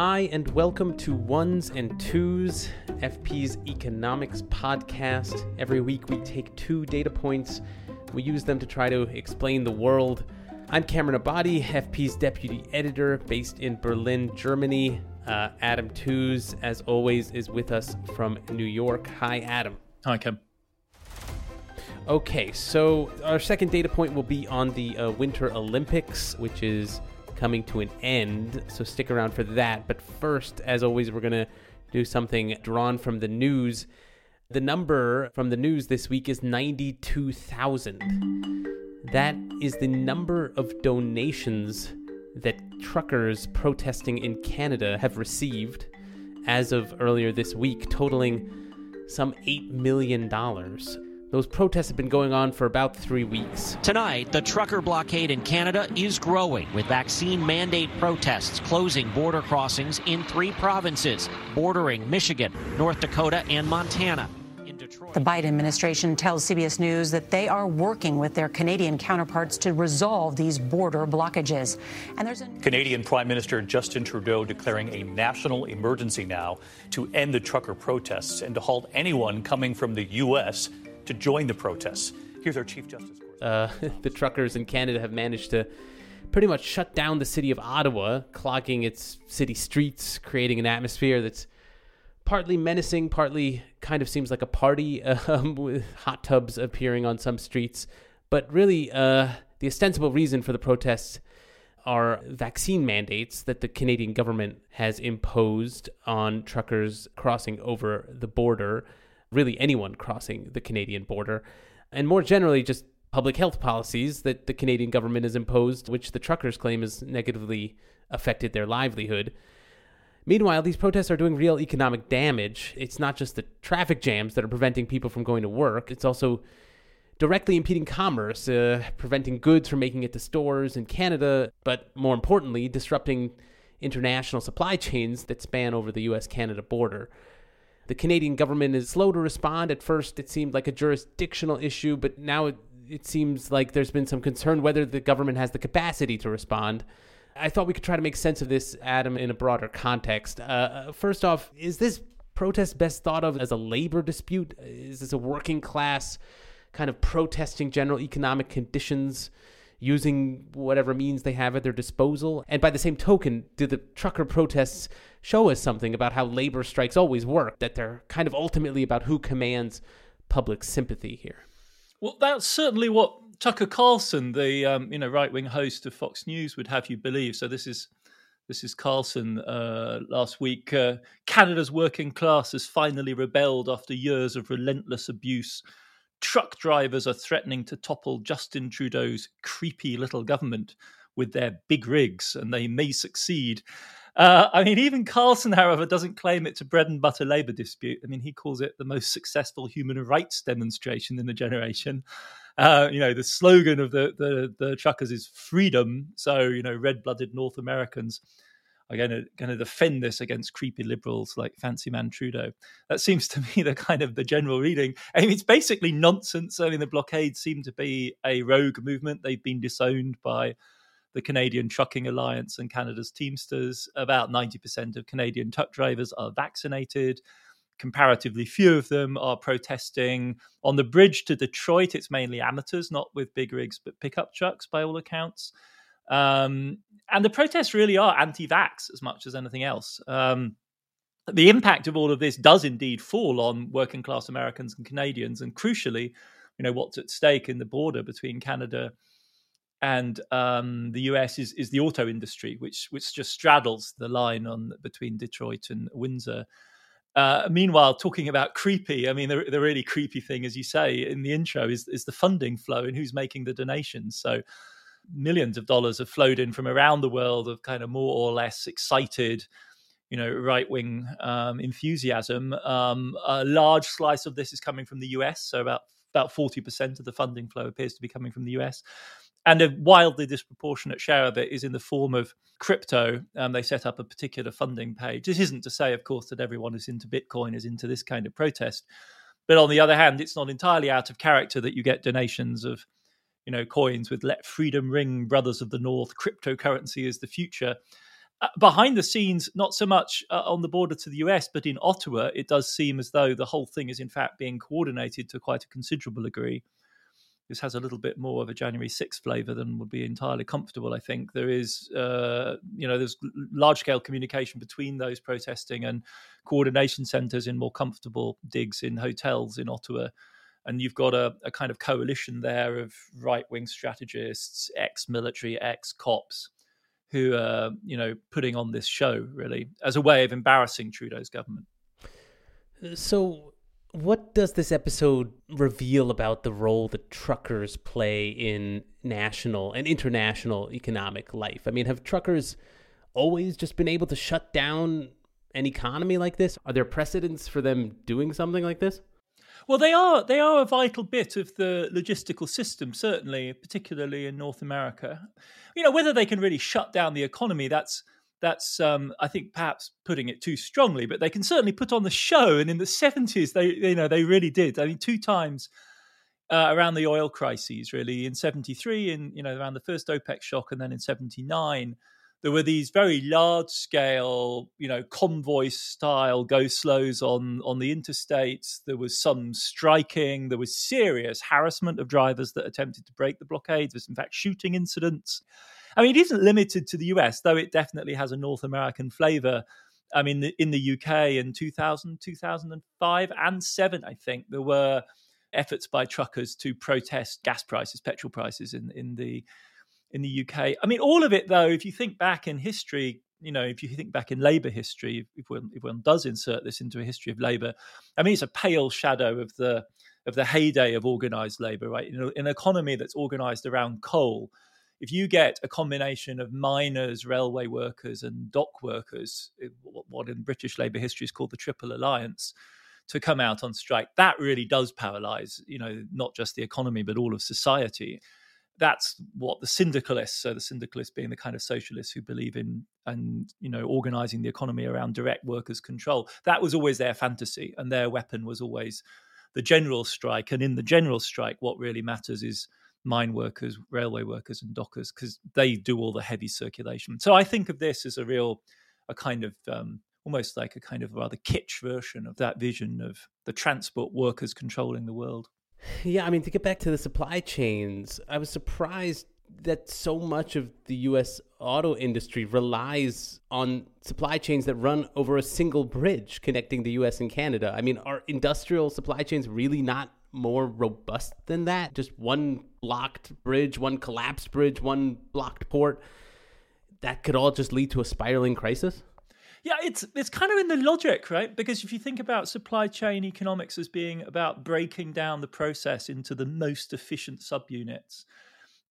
Hi, and welcome to Ones and Tooze, FP's economics podcast. Every week we take two data points, we use them to try to explain the world. I'm Cameron Abadi, FP's deputy editor based in Berlin, Germany. Uh, Adam Tooze, as always, is with us from New York. Hi, Adam. Hi, Cam. Okay, so our second data point will be on the uh, Winter Olympics, which is coming to an end. So stick around for that. But first, as always, we're going to do something drawn from the news. The number from the news this week is 92,000. That is the number of donations that truckers protesting in Canada have received as of earlier this week, totaling some $8 million. Those protests have been going on for about three weeks. Tonight, the trucker blockade in Canada is growing, with vaccine mandate protests closing border crossings in three provinces bordering Michigan, North Dakota, and Montana. The Biden administration tells CBS News that they are working with their Canadian counterparts to resolve these border blockages. And there's a Canadian Prime Minister Justin Trudeau declaring a national emergency now to end the trucker protests and to halt anyone coming from the U.S to join the protests. Here's our Chief Justice. Uh, the truckers in Canada have managed to pretty much shut down the city of Ottawa, clogging its city streets, creating an atmosphere that's partly menacing, partly kind of seems like a party, um, with hot tubs appearing on some streets. But really, uh, the ostensible reason for the protests are vaccine mandates that the Canadian government has imposed on truckers crossing over the border really anyone crossing the Canadian border, and more generally, just public health policies that the Canadian government has imposed, which the truckers claim has negatively affected their livelihood. Meanwhile, these protests are doing real economic damage. It's not just the traffic jams that are preventing people from going to work, it's also directly impeding commerce, uh, preventing goods from making it to stores in Canada, but more importantly, disrupting international supply chains that span over the US Canada border. The Canadian government is slow to respond. At first, it seemed like a jurisdictional issue, but now it, it seems like there's been some concern whether the government has the capacity to respond. I thought we could try to make sense of this, Adam, in a broader context. Uh, uh first off, is this protest best thought of as a labor dispute? Is this a working class kind of protesting general economic conditions? Using whatever means they have at their disposal? And by the same token, do the trucker protests show us something about how labor strikes always work, that they're kind of ultimately about who commands public sympathy here? Well, that's certainly what Tucker Carlson, the um, you know right wing host of Fox News, would have you believe. So this is this is Carlson uh, last week. Uh, Canada's working class has finally rebelled after years of relentless abuse truck drivers are threatening to topple Justin Trudeau's creepy little government with their big rigs, and they may succeed. Uh, I mean, even Carlson, however, doesn't claim it's a bread and butter labor dispute. I mean, he calls it the most successful human rights demonstration in the generation. Uh, you know, the slogan of the, the, the truckers is freedom. So, you know, red blooded North Americans are going to going to defend this against creepy liberals like Fancy Man Trudeau. That seems to me the kind of the general reading. I mean, it's basically nonsense. I mean, the blockade seemed to be a rogue movement. They've been disowned by the Canadian Trucking Alliance and Canada's Teamsters. About ninety percent of Canadian truck drivers are vaccinated. Comparatively few of them are protesting on the bridge to Detroit. It's mainly amateurs, not with big rigs, but pickup trucks by all accounts. Um, and the protests really are anti-vax as much as anything else. Um, the impact of all of this does indeed fall on working class Americans and Canadians, and crucially, you know what's at stake in the border between Canada and um, the US is is the auto industry, which which just straddles the line on between Detroit and Windsor. Uh, meanwhile, talking about creepy, I mean, the, the really creepy thing, as you say in the intro, is, is the funding flow and who's making the donations. So, millions of dollars have flowed in from around the world of kind of more or less excited, you know, right wing um, enthusiasm. Um, a large slice of this is coming from the US, so about about forty percent of the funding flow appears to be coming from the US. And a wildly disproportionate share of it is in the form of crypto. Um, they set up a particular funding page. This isn't to say, of course, that everyone who's into Bitcoin is into this kind of protest. But on the other hand, it's not entirely out of character that you get donations of you know, coins with "Let Freedom Ring," "Brothers of the North," cryptocurrency is the future. Uh, behind the scenes, not so much uh, on the border to the US, but in Ottawa, it does seem as though the whole thing is in fact being coordinated to quite a considerable degree. This has a little bit more of a January 6th flavor than would be entirely comfortable. I think there is, uh, you know, there's large scale communication between those protesting and coordination centers in more comfortable digs in hotels in Ottawa and you've got a, a kind of coalition there of right wing strategists, ex military, ex cops, who are you know putting on this show really as a way of embarrassing Trudeau's government. So, what does this episode reveal about the role that truckers play in national and international economic life? I mean, have truckers always just been able to shut down an economy like this? Are there precedents for them doing something like this? Well, they are they are a vital bit of the logistical system, certainly, particularly in North America. You know, whether they can really shut down the economy, that's that's um, I think perhaps putting it too strongly, but they can certainly put on the show. And in the seventies, they you know they really did. I mean, two times uh, around the oil crises, really in seventy three, in you know around the first OPEC shock, and then in seventy nine there were these very large scale, you know, convoy style go slows on on the interstates. There was some striking. There was serious harassment of drivers that attempted to break the blockade. There's in fact shooting incidents. I mean, it isn't limited to the US, though it definitely has a North American flavor. I mean, in the UK in 2000, 2005, and seven, I think there were efforts by truckers to protest gas prices, petrol prices in in the in the UK. I mean, all of it though, if you think back in history, you know, if you think back in labour history, if one, if one does insert this into a history of labour, I mean, it's a pale shadow of the of the heyday of organised labour, right? Know, an economy that's organised around coal. If you get a combination of miners, railway workers, and dock workers, what in British labour history is called the Triple Alliance, to come out on strike, that really does paralyse, you know, not just the economy but all of society that's what the syndicalists, so the syndicalists being the kind of socialists who believe in and you know organizing the economy around direct workers' control, that was always their fantasy, and their weapon was always the general strike. And in the general strike, what really matters is mine workers, railway workers, and dockers because they do all the heavy circulation. So I think of this as a real, a kind of um, almost like a kind of rather kitsch version of that vision of the transport workers controlling the world. Yeah, I mean, to get back to the supply chains, I was surprised that so much of the US auto industry relies on supply chains that run over a single bridge connecting the US and Canada. I mean, are industrial supply chains really not more robust than that? Just one blocked bridge, one collapsed bridge, one blocked port. That could all just lead to a spiraling crisis? Yeah, it's it's kind of in the logic, right? Because if you think about supply chain economics as being about breaking down the process into the most efficient subunits,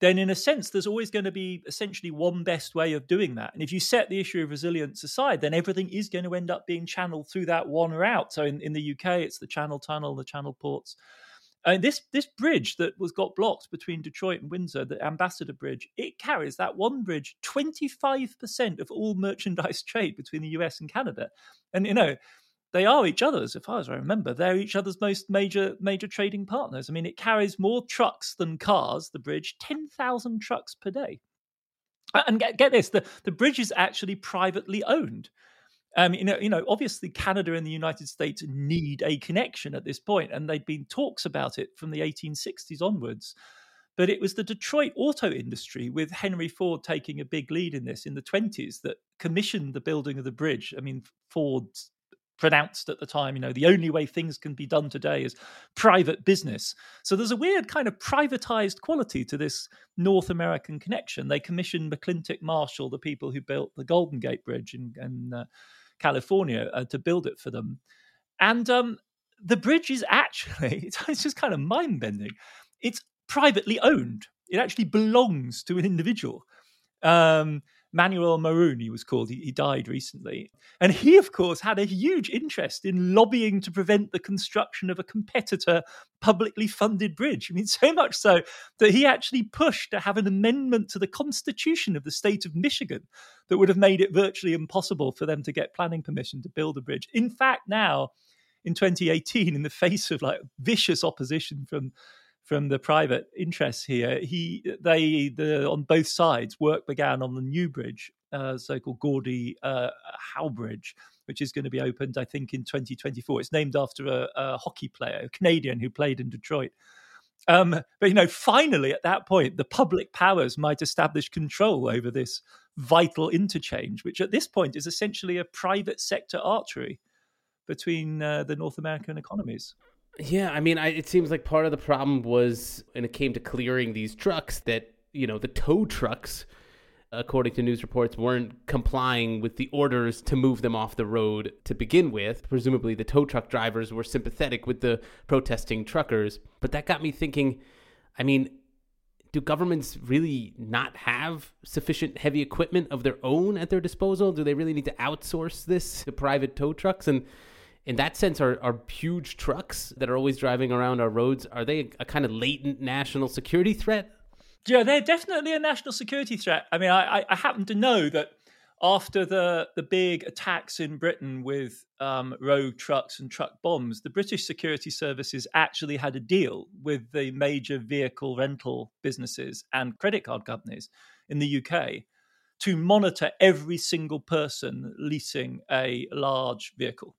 then in a sense there's always going to be essentially one best way of doing that. And if you set the issue of resilience aside, then everything is going to end up being channeled through that one route. So in, in the UK, it's the Channel Tunnel, the Channel ports. And this this bridge that was got blocked between Detroit and Windsor, the Ambassador Bridge, it carries that one bridge twenty five percent of all merchandise trade between the US and Canada, and you know they are each other's. As far as I remember, they're each other's most major major trading partners. I mean, it carries more trucks than cars. The bridge, ten thousand trucks per day. And get, get this: the the bridge is actually privately owned. Um, you know, you know, obviously Canada and the United States need a connection at this point, and there'd been talks about it from the 1860s onwards. But it was the Detroit auto industry, with Henry Ford taking a big lead in this in the 20s, that commissioned the building of the bridge. I mean, Ford pronounced at the time, you know, the only way things can be done today is private business. So there's a weird kind of privatized quality to this North American connection. They commissioned McClintic Marshall, the people who built the Golden Gate Bridge in, in uh, California uh, to build it for them. And um, the bridge is actually, it's, just kind of mind bending. It's privately owned, it actually belongs to an individual. Um, Manuel Moroun, he was called. He, he, died recently. And he, of course, had a huge interest in lobbying to prevent the construction of a competitor publicly funded bridge. I mean, so much so that he actually pushed to have an amendment to the constitution of the state of Michigan that would have made it virtually impossible for them to get planning permission to build a bridge. In fact, now, in 2018, in the face of like vicious opposition from from the private interests here. He they the on both sides work began on the new bridge, uh, so-called Gordie uh, Howe Bridge, which is going to be opened, I think, in 2024. It's named after a, a hockey player, a Canadian who played in Detroit. Um, but you know, finally, at that point, the public powers might establish control over this vital interchange, which at this point is essentially a private sector artery between uh, the North American economies. Yeah, I mean, I, it seems like part of the problem was when it came to clearing these trucks that you know the tow trucks, according to news reports, weren't complying with the orders to move them off the road to begin with. Presumably, the tow truck drivers were sympathetic with the protesting truckers, but that got me thinking. I mean, do governments really not have sufficient heavy equipment of their own at their disposal? Do they really need to outsource this to private tow trucks and in that sense, are, are huge trucks that are always driving around our roads, are they a kind of latent national security threat? Yeah, they're definitely a national security threat. I mean, I, I happen to know that after the, the big attacks in Britain with um, rogue trucks and truck bombs, the British security services actually had a deal with the major vehicle rental businesses and credit card companies in the UK to monitor every single person leasing a large vehicle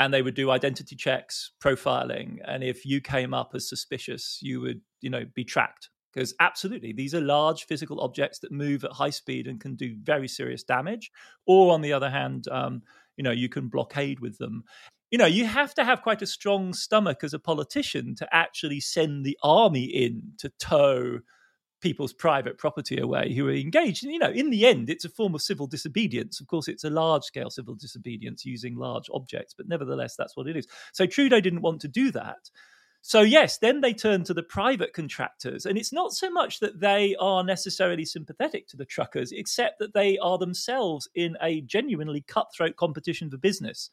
and they would do identity checks, profiling, and if you came up as suspicious, you would, you know, be tracked. Because absolutely, these are large physical objects that move at high speed and can do very serious damage. Or on the other hand, um, you know, you can blockade with them. You know, you have to have quite a strong stomach as a politician to actually send the army in to tow people's private property away who are engaged. And, you know, in the end, it's a form of civil disobedience. Of course, it's a large scale civil disobedience using large objects, but nevertheless, that's what it is. So Trudeau didn't want to do that. So, yes, then they turn to the private contractors. And it's not so much that they are necessarily sympathetic to the truckers, except that they are themselves in a genuinely cutthroat competition for business.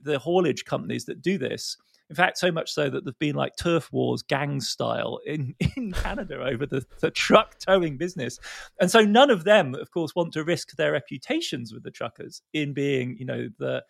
The haulage companies that do this in fact, so much so that there've been like turf wars, gang style, in, in Canada over the, the truck towing business. And so none of them, of course, want to risk their reputations with the truckers in being, you know, the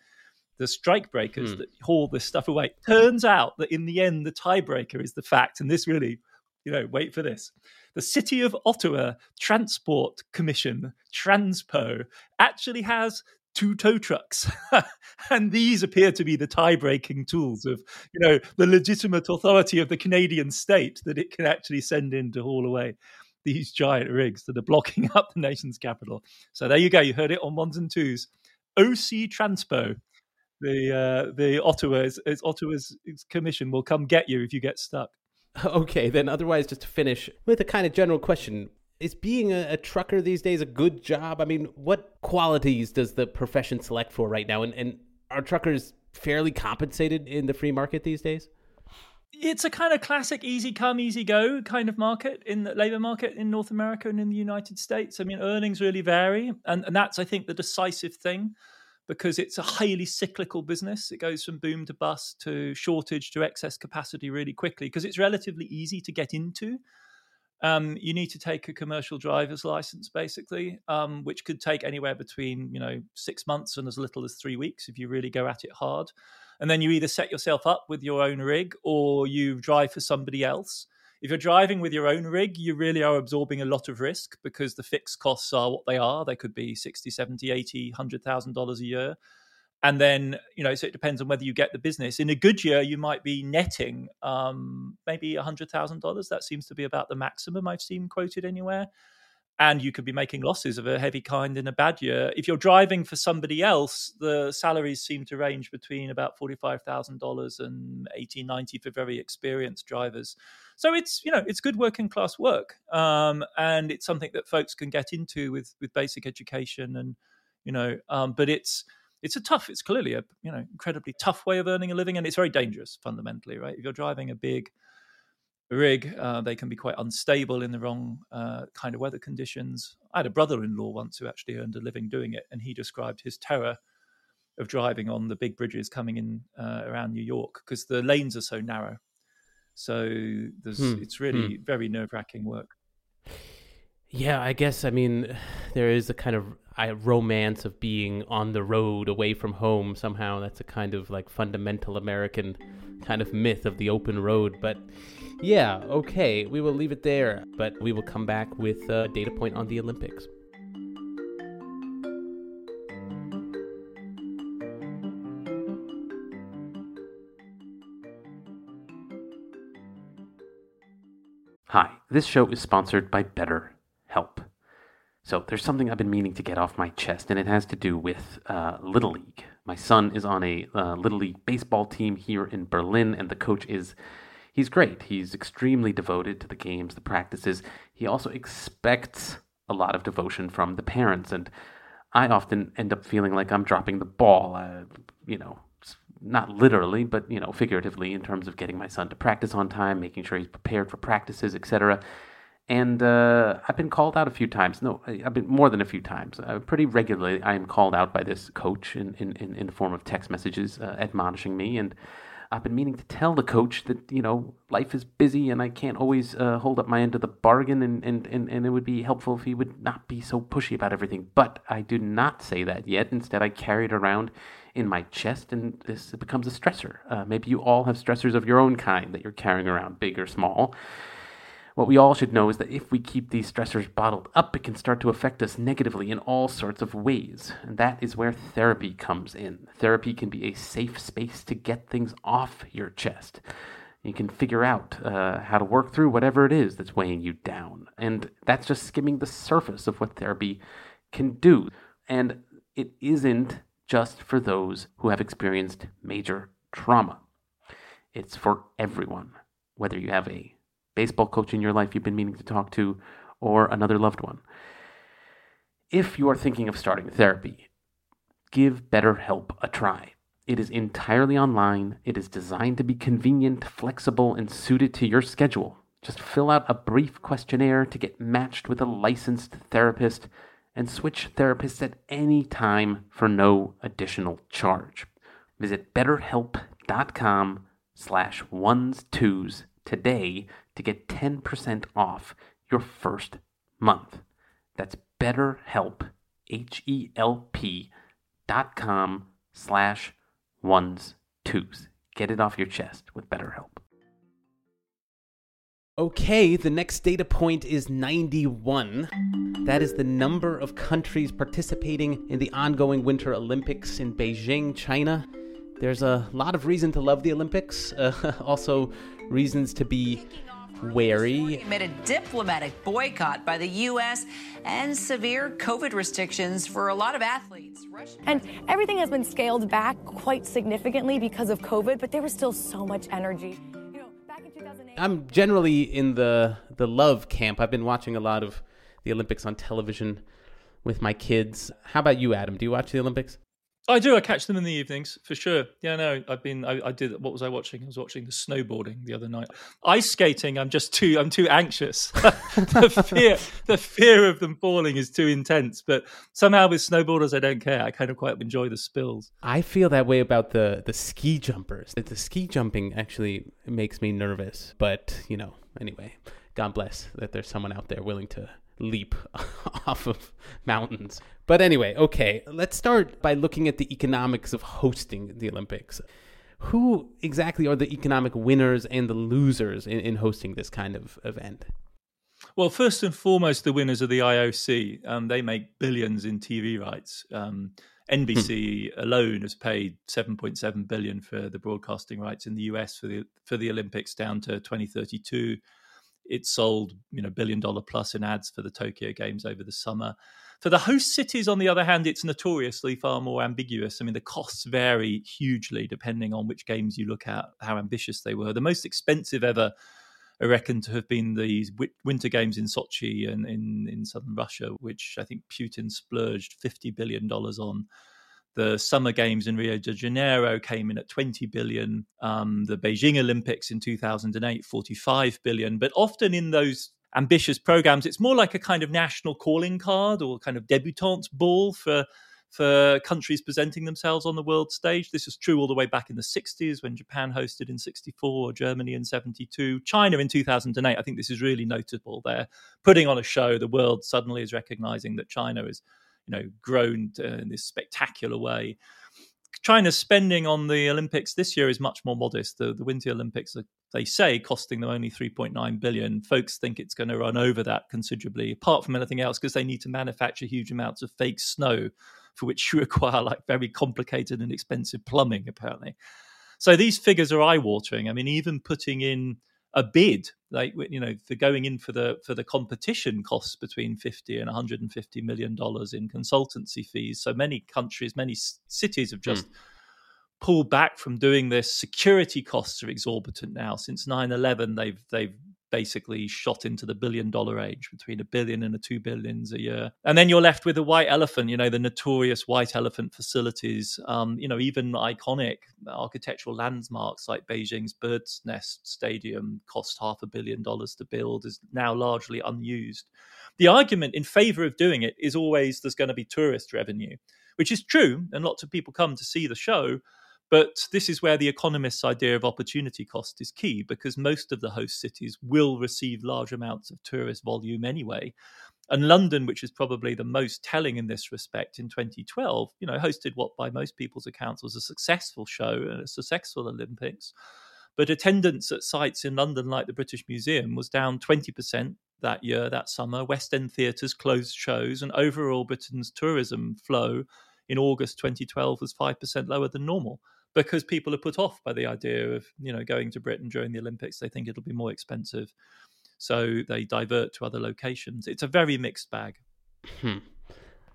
the strike breakers hmm. that haul this stuff away. Turns out that in the end, the tiebreaker is the fact, and this really, you know, wait for this. The City of Ottawa Transport Commission, Transpo, actually has two tow trucks. and these appear to be the tie-breaking tools of, you know, the legitimate authority of the Canadian state that it can actually send in to haul away these giant rigs that are blocking up the nation's capital. So there you go. You heard it on ones and Tooze. OC Transpo. The uh, the Ottawa's Ottawa's commission will come get you if you get stuck. Okay, then otherwise, just to finish with a kind of general question is being a, a, trucker these days a good job? I mean, what qualities does the profession select for right now? And, and are truckers fairly compensated in the free market these days? It's a kind of classic easy come, easy go kind of market in the labor market in North America and in the United States. I mean, earnings really vary. And, and that's, I think, the decisive thing because it's a highly cyclical business. It goes from boom to bust to shortage to excess capacity really quickly because it's relatively easy to get into um, you need to take a commercial driver's license, basically, um, which could take anywhere between you know six months and as little as three weeks if you really go at it hard. And then you either set yourself up with your own rig or you drive for somebody else. If you're driving with your own rig, you really are absorbing a lot of risk because the fixed costs are what they are. They could be 60, 70, 80, $100,000 a year and then you know so it depends on whether you get the business. In a good year you might be netting um, maybe $100000 that seems to be about the maximum i've seen quoted anywhere. And you could be making losses of a heavy kind in a bad year. If you're driving for somebody else the salaries seem to range between about $45000 and 80 90 for very experienced drivers. So it's you know it's good working class work. Um, and it's something that folks can get into with with basic education and you know um, but it's it's a tough. It's clearly a you know incredibly tough way of earning a living, and it's very dangerous fundamentally, right? If you're driving a big rig, uh, they can be quite unstable in the wrong uh, kind of weather conditions. I had a brother-in-law once who actually earned a living doing it, and he described his terror of driving on the big bridges coming in uh, around New York because the lanes are so narrow. So there's, hmm. it's really hmm. very nerve-wracking work. Yeah, I guess I mean there is a kind of a romance of being on the road away from home somehow. That's a kind of like fundamental American kind of myth of the open road. But yeah, okay, we will leave it there. But we will come back with a data point on the Olympics. Hi, this show is sponsored by Better Help. So there's something I've been meaning to get off my chest, and it has to do with uh, Little League. My son is on a uh, Little League baseball team here in Berlin, and the coach is. He's great. He's extremely devoted to the games, the practices. He also expects a lot of devotion from the parents, and I often end up feeling like I'm dropping the ball. Uh, you know, not literally, but you know, figuratively, in terms of getting my son to practice on time, making sure he's prepared for practices, etc. And uh, I've been called out a few times. No, I've been more than a few times. Uh, pretty regularly, I am called out by this coach in, in, in, the form of text messages uh, admonishing me. And I've been meaning to tell the coach that, you know, life is busy and I can't always uh, hold up my end of the bargain. And, and, and, and it would be helpful if he would not be so pushy about everything. But I do not say that yet. Instead, I carry it around in my chest, and this becomes a stressor. Uh, maybe you all have stressors of your own kind that you're carrying around, big or small. What we all should know is that if we keep these stressors bottled up, it can start to affect us negatively in all sorts of ways. And that is where therapy comes in. Therapy can be a safe space to get things off your chest. You can figure out uh, how to work through whatever it is that's weighing you down. And that's just skimming the surface of what therapy can do. And it isn't just for those who have experienced major trauma, it's for everyone, whether you have a baseball coach in your life you've been meaning to talk to, or another loved one. If you are thinking of starting therapy, give BetterHelp a try. It is entirely online. It is designed to be convenient, flexible, and suited to your schedule. Just fill out a brief questionnaire to get matched with a licensed therapist and switch therapists at any time for no additional charge. Visit betterhelp.com slash ones twos today to get 10% off your first month. That's betterhelp, H-E-L-P dot com slash ones twos. Get it off your chest with BetterHelp. Okay, the next data point is 91. That is the number of countries participating in the ongoing Winter Olympics in Beijing, China. There's a lot of reason to love the Olympics, uh, also reasons to be wary. Amid a diplomatic boycott by the U.S. and severe COVID restrictions for a lot of athletes. And everything has been scaled back quite significantly because of COVID, but there was still so much energy. I'm generally in the the love camp. I've been watching a lot of the Olympics on television with my kids. How about you, Adam? Do you watch the Olympics? I do. I catch them in the evenings for sure. Yeah, no, I've been. I, I, did. What was I watching? I was watching the snowboarding the other night. Ice skating. I'm just too. I'm too anxious. the fear. the fear of them falling is too intense. But somehow with snowboarders, I don't care. I kind of quite enjoy the spills. I feel that way about the the ski jumpers. The ski jumping actually makes me nervous. But you know, anyway, God bless that there's someone out there willing to leap off of mountains. But anyway, okay, let's start by looking at the economics of hosting the Olympics. Who exactly are the economic winners and the losers in, in hosting this kind of event? Well, first and foremost, the winners are the IOC. Um, they make billions in TV rights. Um, NBC hmm. alone has paid 7.7 billion for the broadcasting rights in the US for the for the Olympics down to 2032 it sold you know billion dollar plus in ads for the Tokyo Games over the summer. For the host cities, on the other hand, it's notoriously far more ambiguous. I mean, the costs vary hugely depending on which games you look at, how ambitious they were. The most expensive ever are reckoned to have been these winter games in Sochi and in, in southern Russia, which I think Putin splurged $50 billion on. The Summer Games in Rio de Janeiro came in at 20 billion. Um, the Beijing Olympics in 2008, 45 billion. But often in those ambitious programs, it's more like a kind of national calling card or kind of debutante ball for for countries presenting themselves on the world stage. This was true all the way back in the 60s when Japan hosted in 64, Germany in 72, China in 2008. I think this is really notable. They're putting on a show. The world suddenly is recognizing that China is, you know, grown in this spectacular way. China's spending on the Olympics this year is much more modest. The, the Winter Olympics are, they say, costing them only 3.9 billion. Folks think it's going to run over that considerably, apart from anything else, because they need to manufacture huge amounts of fake snow for which you require like very complicated and expensive plumbing, apparently. So these figures are eye watering. I mean, even putting in a bid, like you know, for going in for the for the competition costs between fifty and one hundred and fifty million dollars in consultancy fees. So many countries, many cities have just. Mm. Pulled back from doing this. Security costs are exorbitant now. Since 9-11, they've they've basically shot into the billion dollar age between a billion and a two billions a year. And then you're left with a white elephant, you know, the notorious white elephant facilities, um, you know, even iconic architectural landmarks like Beijing's Bird's Nest Stadium cost half a billion dollars to build, is now largely unused. The argument in favor of doing it is always there's going to be tourist revenue, which is true, and lots of people come to see the show. But this is where the economist's idea of opportunity cost is key because most of the host cities will receive large amounts of tourist volume anyway. And London, which is probably the most telling in this respect, in 2012, you know, hosted what by most people's accounts was a successful show and a successful Olympics. But attendance at sites in London, like the British Museum, was down 20% that year, that summer. West End theatres closed shows, and overall Britain's tourism flow in August 2012 was 5% lower than normal because people are put off by the idea of you know going to Britain during the Olympics. They think it'll be more expensive, so they divert to other locations. It's a very mixed bag. Hmm.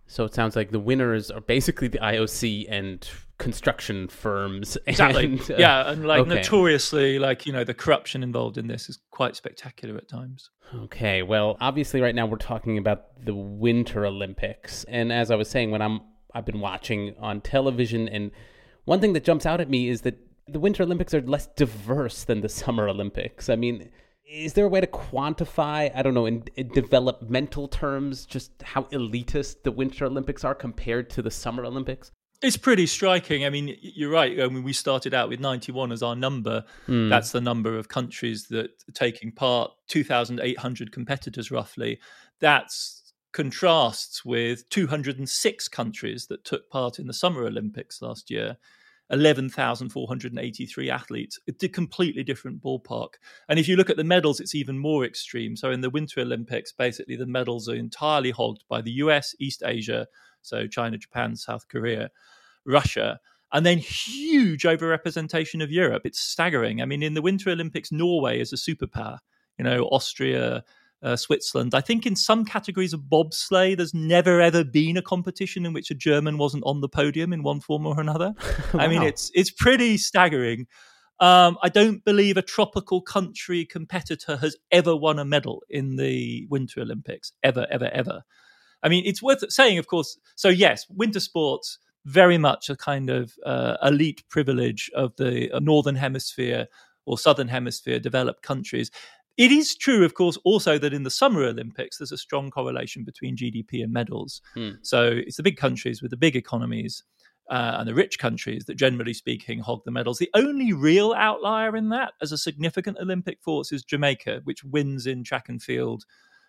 So it sounds like the winners are basically the IOC and construction firms. Exactly. And, uh, yeah, and like okay. notoriously, like you know, the corruption involved in this is quite spectacular at times. Okay, well, obviously, right now we're talking about the Winter Olympics, and as I was saying, when I'm I've been watching on television and one thing that jumps out at me is that the Winter Olympics are less diverse than the Summer Olympics. I mean, is there a way to quantify, I don't know, in, in, developmental terms, just how elitist the Winter Olympics are compared to the Summer Olympics? It's pretty striking. I mean, you're right. I mean, we started out with 91 as our number. Mm. That's the number of countries that are taking part, 2,800 competitors roughly. That's contrasts with 206 countries that took part in the Summer Olympics last year. 11,483 athletes. It's a completely different ballpark. And if you look at the medals, it's even more extreme. So in the Winter Olympics, basically the medals are entirely hogged by the US, East Asia, so China, Japan, South Korea, Russia, and then huge overrepresentation of Europe. It's staggering. I mean, in the Winter Olympics, Norway is a superpower. You know, Austria, uh, Switzerland. I think in some categories of bobsleigh, there's never ever been a competition in which a German wasn't on the podium in one form or another. wow. I mean, it's it's pretty staggering. Um, I don't believe a tropical country competitor has ever won a medal in the Winter Olympics, ever, ever, ever. I mean, it's worth saying, of course. So yes, winter sports very much a kind of uh, elite privilege of the uh, northern hemisphere or southern hemisphere developed countries. It is true, of course, also that in the Summer Olympics, there's a strong correlation between GDP and medals. Hmm. So it's the big countries with the big economies uh, and the rich countries that, generally speaking, hog the medals. The only real outlier in that, as a significant Olympic force, is Jamaica, which wins in track and field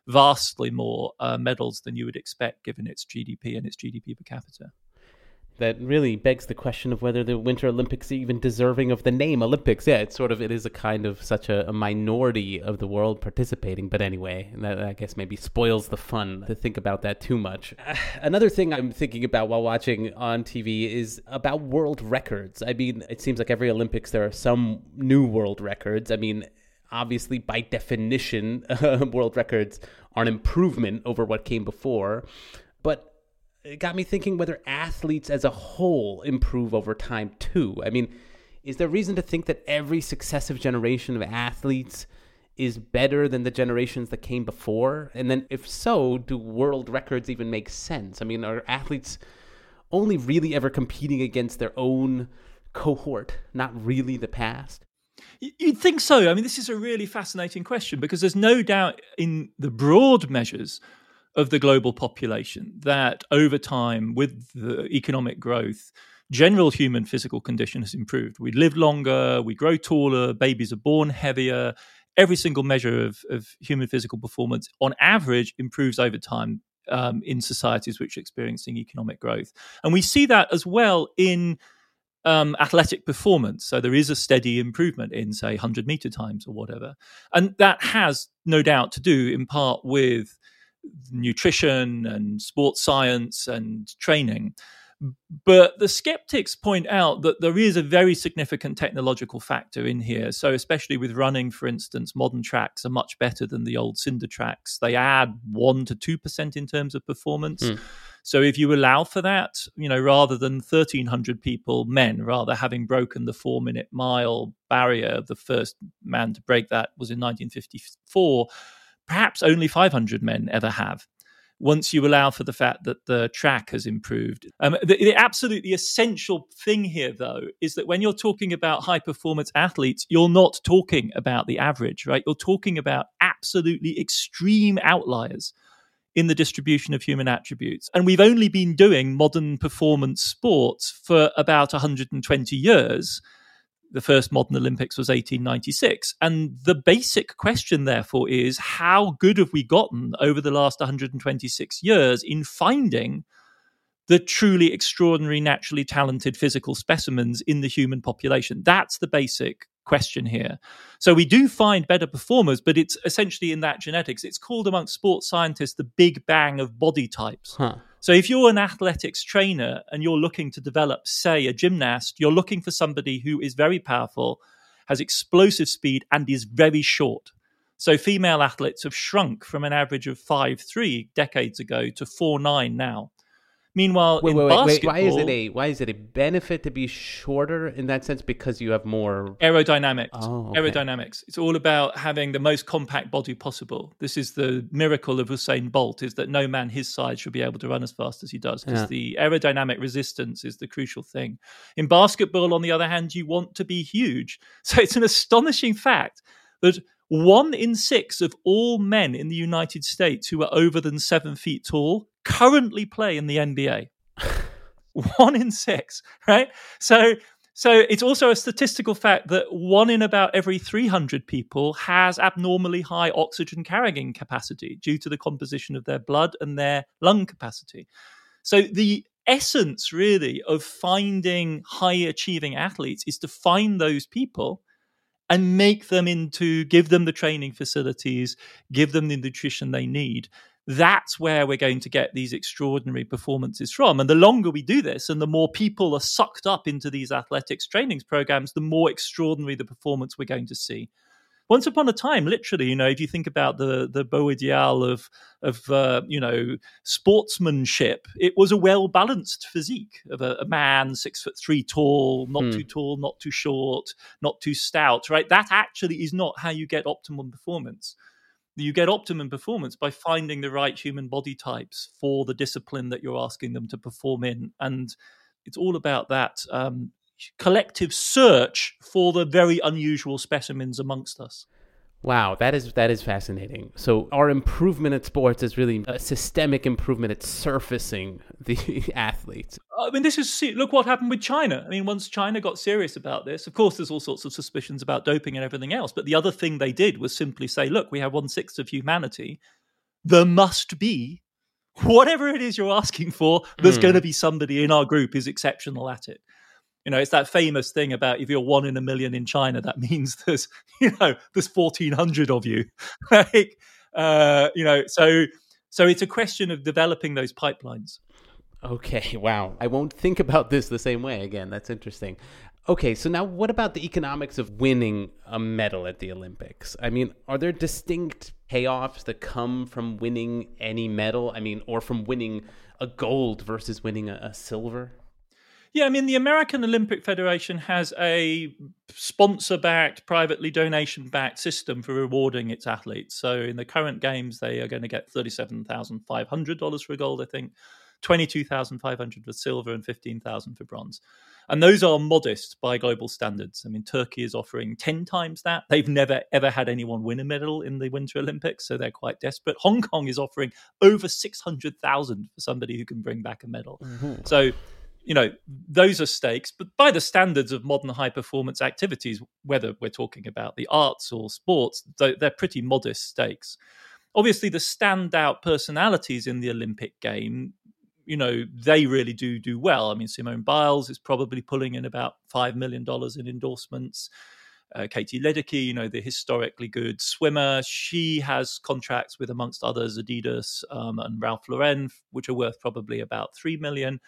vastly more uh, medals than you would expect given its GDP and its GDP per capita that really begs the question of whether the Winter Olympics even deserving of the name Olympics. Yeah, it's sort of it is a kind of such a, a minority of the world participating. But anyway, that I guess maybe spoils the fun to think about that too much. Another thing I'm thinking about while watching on TV is about world records. I mean, it seems like every Olympics there are some new world records. I mean, obviously by definition, world records are an improvement over what came before. But it got me thinking whether athletes as a whole improve over time too. I mean, is there reason to think that every successive generation of athletes is better than the generations that came before? And then if so, do world records even make sense? I mean, are athletes only really ever competing against their own cohort, not really the past? You'd think so. I mean, this is a really fascinating question because there's no doubt in the broad measures of the global population that over time, with the economic growth, general human physical condition has improved. We live longer, we grow taller, babies are born heavier. Every single measure of, of human physical performance, on average, improves over time um, in societies which are experiencing economic growth. And we see that as well in um, athletic performance. So there is a steady improvement in, say, 100 meter times or whatever. And that has no doubt to do in part with nutrition and sports science and training. But the skeptics point out that there is a very significant technological factor in here. So, especially with running, for instance, modern tracks are much better than the old cinder tracks. They add 1% to 2% in terms of performance. Mm. So, if you allow for that, you know, rather than 1,300 people, men, rather having broken the four minute mile barrier, the first man to break that was in 1954, perhaps only 500 men ever have once you allow for the fact that the track has improved. Um, the, the, absolutely essential thing here, though, is that when you're talking about high performance athletes, you're not talking about the average, right? You're talking about absolutely extreme outliers in the distribution of human attributes. And we've only been doing modern performance sports for about 120 years the first modern Olympics was 1896. And the basic question, therefore, is how good have we gotten over the last 126 years in finding the truly extraordinary, naturally talented physical specimens in the human population? That's the basic question here. So we do find better performers, but it's essentially in that genetics. It's called amongst sports scientists the big bang of body types. Huh. So if you're an athletics trainer and you're looking to develop, say, a gymnast, you're looking for somebody who is very powerful, has explosive speed, and is very short. So female athletes have shrunk from an average of five three decades ago to four nine now. Meanwhile, wait, in wait, basketball, wait, why is it a why is it a benefit to be shorter in that sense? Because you have more aerodynamics. Oh, okay. Aerodynamics. It's all about having the most compact body possible. This is the miracle of Usain Bolt: is that no man his size should be able to run as fast as he does because yeah. the aerodynamic resistance is the crucial thing. In basketball, on the other hand, you want to be huge. So it's an astonishing fact that one in six of all men in the United States who are over than seven feet tall currently play in the NBA. one in six, right? So, so it's also a statistical fact that one in about every 300 people has abnormally high oxygen carrying capacity due to the composition of their blood and their lung capacity. So the essence really of finding high achieving athletes is to find those people and make them into give them the training facilities give them the nutrition they need. That's where we're going to get these extraordinary performances from. And the longer we do this and the more people are sucked up into these athletics trainings programs the more extraordinary the performance we're going to see once upon a time, literally, you know, if you think about the the beau ideal of of uh, you know sportsmanship, it was a well balanced physique of a, a, man six foot three tall, not mm. too tall, not too short, not too stout. Right, that actually is not how you get optimum performance. You get optimum performance by finding the right human body types for the discipline that you're asking them to perform in, and it's all about that um, collective search for the very unusual specimens amongst us. Wow, that is that is fascinating. So our improvement at sports is really a systemic improvement at surfacing the athletes. I mean, this is look what happened with China. I mean, once China got serious about this, of course, there's all sorts of suspicions about doping and everything else. But the other thing they did was simply say, look, we have one sixth of humanity. There must be whatever it is you're asking for. There's mm. going to be somebody in our group who's exceptional at it you know, it's that famous thing about if you're one in a million in China, that means there's, you know, there's 1400 of you. like, uh, you know, so, so it's a question of developing those pipelines. Okay, wow. I won't think about this the same way again. That's interesting. Okay, so now what about the economics of winning a medal at the Olympics? I mean, are there distinct payoffs that come from winning any medal? I mean, or from winning a gold versus winning a, a silver? Yeah, I mean, the American Olympic Federation has a sponsor backed, privately donation backed system for rewarding its athletes. So in the current games, they are going to get $37,500 for a gold, I think. 22,500 for silver and 15,000 for bronze. And those are modest by global standards. I mean, Turkey is offering 10 times that. They've never, ever had anyone win a medal in the Winter Olympics, so they're quite desperate. Hong Kong is offering over 600,000 for somebody who can bring back a medal. Mm-hmm. So, you know, those are stakes, but by the standards of modern high performance activities, whether we're talking about the arts or sports, they're pretty modest stakes. Obviously, the standout personalities in the Olympic game you know, they really do do well. I mean, Simone Biles is probably pulling in about $5 million in endorsements. Uh, Katie Ledecky, you know, the historically good swimmer, she has contracts with, amongst others, Adidas um, and Ralph Lauren, which are worth probably about three million.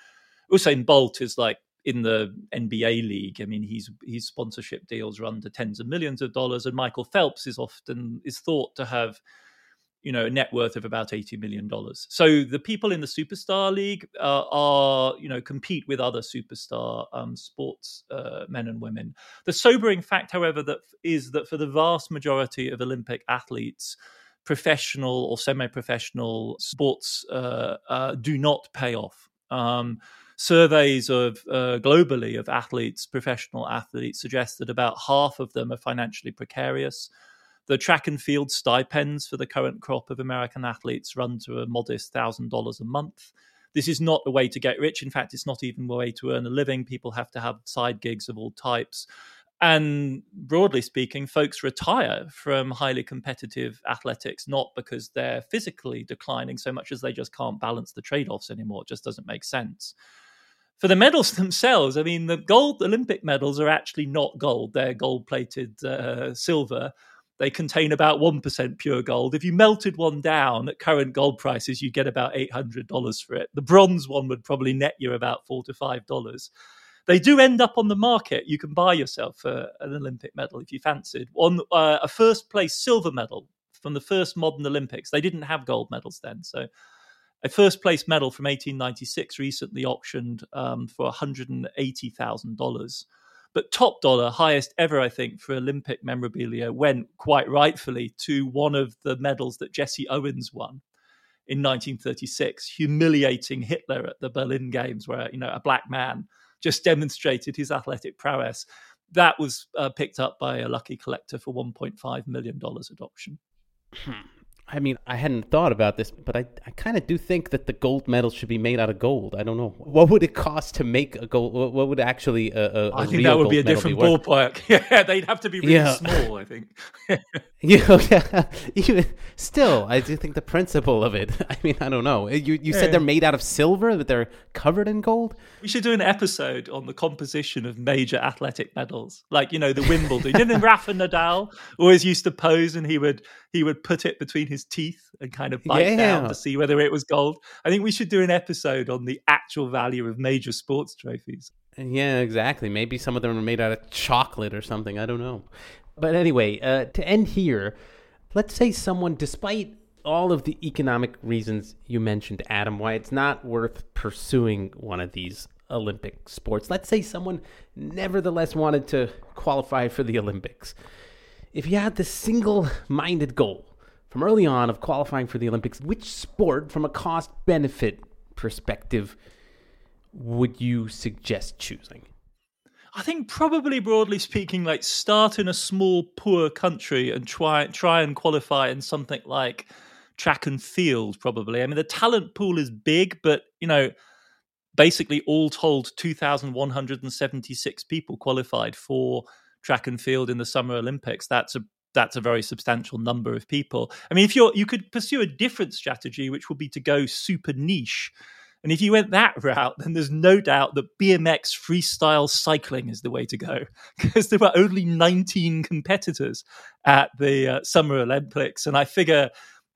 Usain Bolt is like in the NBA league. I mean, he's his sponsorship deals run to tens of millions of dollars, and Michael Phelps is often is thought to have you know, a net worth of about eighty million dollars. So the people in the superstar league uh, are, you know, compete with other superstar um, sports uh, men and women. The sobering fact, however, that is that for the vast majority of Olympic athletes, professional or semi-professional sports uh, uh do not pay off. Um, surveys of uh, globally of athletes, professional athletes, suggest that about half of them are financially precarious the track and field stipends for the current crop of American athletes run to a modest $1,000 a month. This is not a way to get rich. In fact, it's not even a way to earn a living. People have to have side gigs of all types. And broadly speaking, folks retire from highly competitive athletics not because they're physically declining so much as they just can't balance the trade offs anymore. It just doesn't make sense. For the medals themselves, I mean, the gold Olympic medals are actually not gold, they're gold plated uh, silver they contain about 1% pure gold. If you melted one down at current gold prices, you'd get about $800 for it. The bronze one would probably net you about 4 to $5. They do end up on the market. You can buy yourself a, an Olympic medal if you fancied. On uh, a first place silver medal from the first modern Olympics, they didn't have gold medals then. So a first place medal from 1896 recently auctioned um, for $180,000. But top dollar, highest ever, I think, for Olympic memorabilia, went quite rightfully to one of the medals that Jesse Owens won in 1936, humiliating Hitler at the Berlin Games, where you know a black man just demonstrated his athletic prowess. That was uh, picked up by a lucky collector for 1.5 million dollars at auction. I mean, I hadn't thought about this, but I, I kind of do think that the gold medal should be made out of gold. I don't know what would it cost to make a gold. What would actually a, a, a I think that would be a different be ballpark. Yeah, they'd have to be really yeah. small. I think. yeah, even still, I do think the principle of it. I mean, I don't know. Eh, you you yeah. said they're made out of silver, but they're covered in gold. We should do an episode on the composition of major athletic medals, like you know the Wimbledon. Didn't Rafa Nadal always used to pose and he would he would put it between his teeth and kind of bite yeah. down to see whether it was gold. I think we should do an episode on the actual value of major sports trophies. Yeah, exactly. Maybe some of them are made out of chocolate or something. I don't know. But anyway, uh, to end here, let's say someone, despite all of the economic reasons you mentioned, Adam, why it's not worth pursuing one of these Olympic sports. Let's say someone nevertheless wanted to qualify for the Olympics. If you had the single minded goal from early on of qualifying for the Olympics, which sport, from a cost benefit perspective, would you suggest choosing? I think probably broadly speaking, like start in a small poor country and try try and qualify in something like track and field. Probably, I mean the talent pool is big, but you know, basically all told, two thousand one hundred and seventy six people qualified for track and field in the Summer Olympics. That's a that's a very substantial number of people. I mean, if you're you could pursue a different strategy, which would be to go super niche. And if you went that route, then there's no doubt that BMX freestyle cycling is the way to go because there were only 19 competitors at the uh, Summer Olympics, and I figure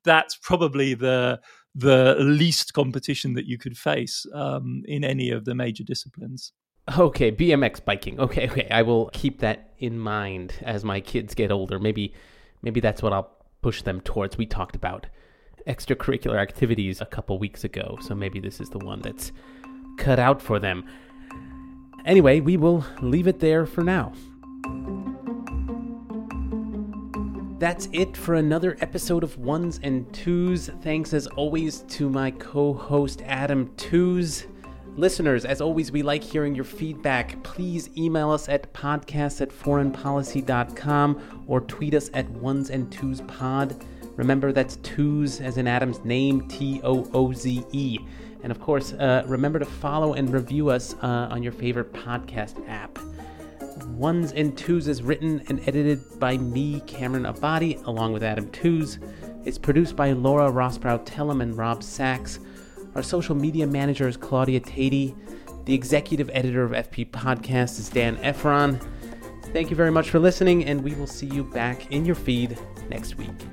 that's probably the the least competition that you could face um, in any of the major disciplines. Okay, BMX biking. Okay, okay. I will keep that in mind as my kids get older. Maybe maybe that's what I'll push them towards. We talked about extracurricular activities a couple weeks ago, so maybe this is the one that's cut out for them. Anyway, we will leave it there for now. that's it for another episode of Ones and Tooze. Thanks as always to my co host Adam Tooze. Listeners, as always, we like hearing your feedback. Please email us at podcast at foreignpolicy.com or tweet us at ones and Tooze pod. Remember, that's Tooze as in Adam's name, T O O Z E. And of course, uh, remember to follow and review us uh, on your favorite podcast app. Ones and Tooze is written and edited by me, Cameron Abadi, along with Adam Tooze. It's produced by Laura Rosbrow Telem and Rob Sachs. Our social media manager is Claudia Tatey. The executive editor of FP Podcast is Dan Ephron. Thank you very much for listening, and we will see you back in your feed next week.